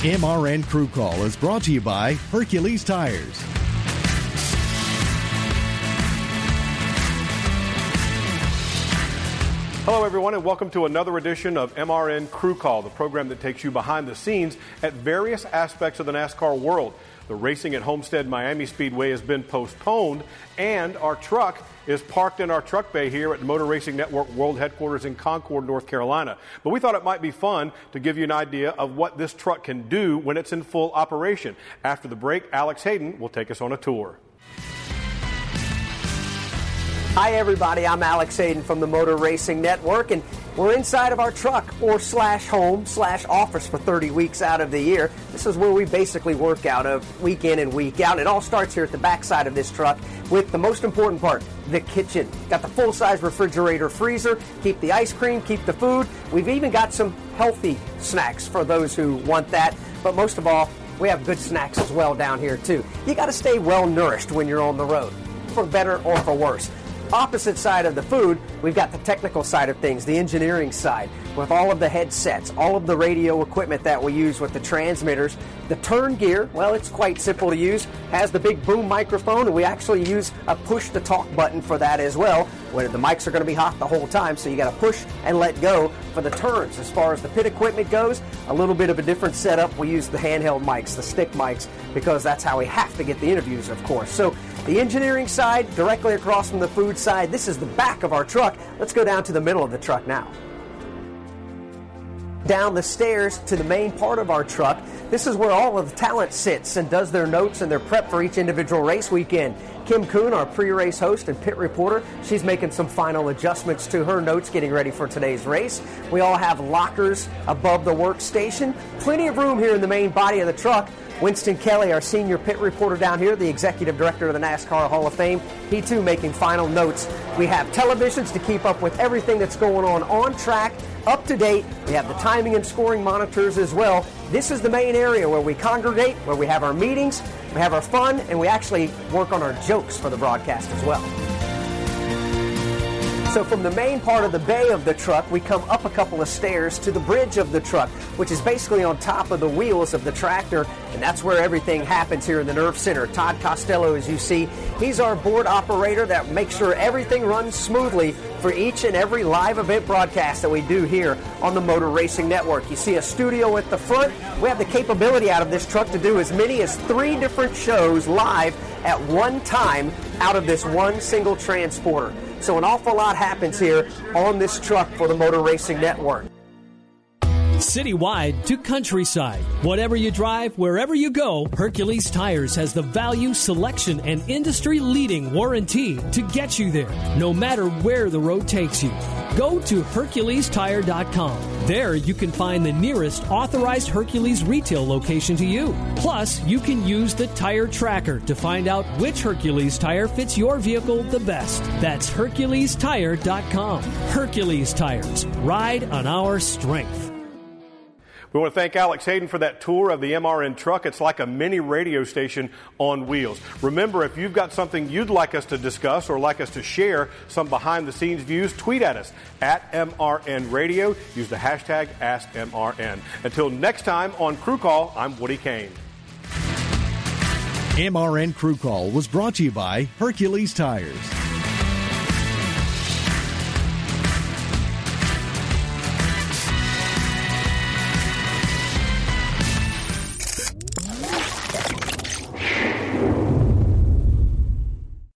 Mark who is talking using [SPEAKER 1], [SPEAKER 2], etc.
[SPEAKER 1] MRN Crew Call is brought to you by Hercules Tires.
[SPEAKER 2] Hello, everyone, and welcome to another edition of MRN Crew Call, the program that takes you behind the scenes at various aspects of the NASCAR world. The racing at Homestead Miami Speedway has been postponed, and our truck is parked in our truck bay here at Motor Racing Network World Headquarters in Concord, North Carolina. But we thought it might be fun to give you an idea of what this truck can do when it's in full operation. After the break, Alex Hayden will take us on a tour.
[SPEAKER 3] Hi, everybody. I'm Alex Hayden from the Motor Racing Network, and we're inside of our truck or slash home slash office for 30 weeks out of the year. This is where we basically work out of week in and week out. It all starts here at the back side of this truck with the most important part, the kitchen. Got the full size refrigerator freezer, keep the ice cream, keep the food. We've even got some healthy snacks for those who want that. But most of all, we have good snacks as well down here too. You got to stay well nourished when you're on the road, for better or for worse opposite side of the food, we've got the technical side of things, the engineering side, with all of the headsets, all of the radio equipment that we use with the transmitters. The turn gear, well, it's quite simple to use, has the big boom microphone, and we actually use a push to talk button for that as well. Where the mics are going to be hot the whole time, so you got to push and let go for the turns. As far as the pit equipment goes, a little bit of a different setup. We use the handheld mics, the stick mics, because that's how we have to get the interviews, of course. So the engineering side, directly across from the food side, this is the back of our truck. Let's go down to the middle of the truck now down the stairs to the main part of our truck. This is where all of the talent sits and does their notes and their prep for each individual race weekend. Kim Coon, our pre race host and pit reporter, she's making some final adjustments to her notes getting ready for today's race. We all have lockers above the workstation. Plenty of room here in the main body of the truck. Winston Kelley, our senior pit reporter down here, the executive director of the NASCAR Hall of Fame, he too making final notes. We have televisions to keep up with everything that's going on on track up to date. We have the timing and scoring monitors as well. This is the main area where we congregate, where we have our meetings, we have our fun, and we actually work on our jokes for the broadcast as well. So from the main part of the bay of the truck, we come up a couple of stairs to the bridge of the truck, which is basically on top of the wheels of the tractor, and that's where everything happens here in the Nerve Center. Todd Costello, as you see, he's our board operator that makes sure everything runs smoothly for each and every live event broadcast that we do here on the Motor Racing Network. You see a studio at the front. We have the capability out of this truck to do as many as three different shows live at one time out of this one single transporter. So an awful lot happens here on this truck for the Motor Racing Network.
[SPEAKER 4] Citywide to countryside. Whatever you drive, wherever you go, Hercules Tires has the value, selection, and industry leading warranty to get you there, no matter where the road takes you. Go to HerculesTire.com. There you can find the nearest authorized Hercules retail location to you. Plus, you can use the tire tracker to find out which Hercules tire fits your vehicle the best. That's HerculesTire.com. Hercules Tires. Ride on our strength.
[SPEAKER 2] We want to thank Alex Hayden for that tour of the MRN truck. It's like a mini radio station on wheels. Remember, if you've got something you'd like us to discuss or like us to share, some behind the scenes views, tweet at us at MRN Radio. Use the hashtag AskMRN. Until next time on Crew Call, I'm Woody Cain.
[SPEAKER 1] MRN Crew Call was brought to you by Hercules Tires.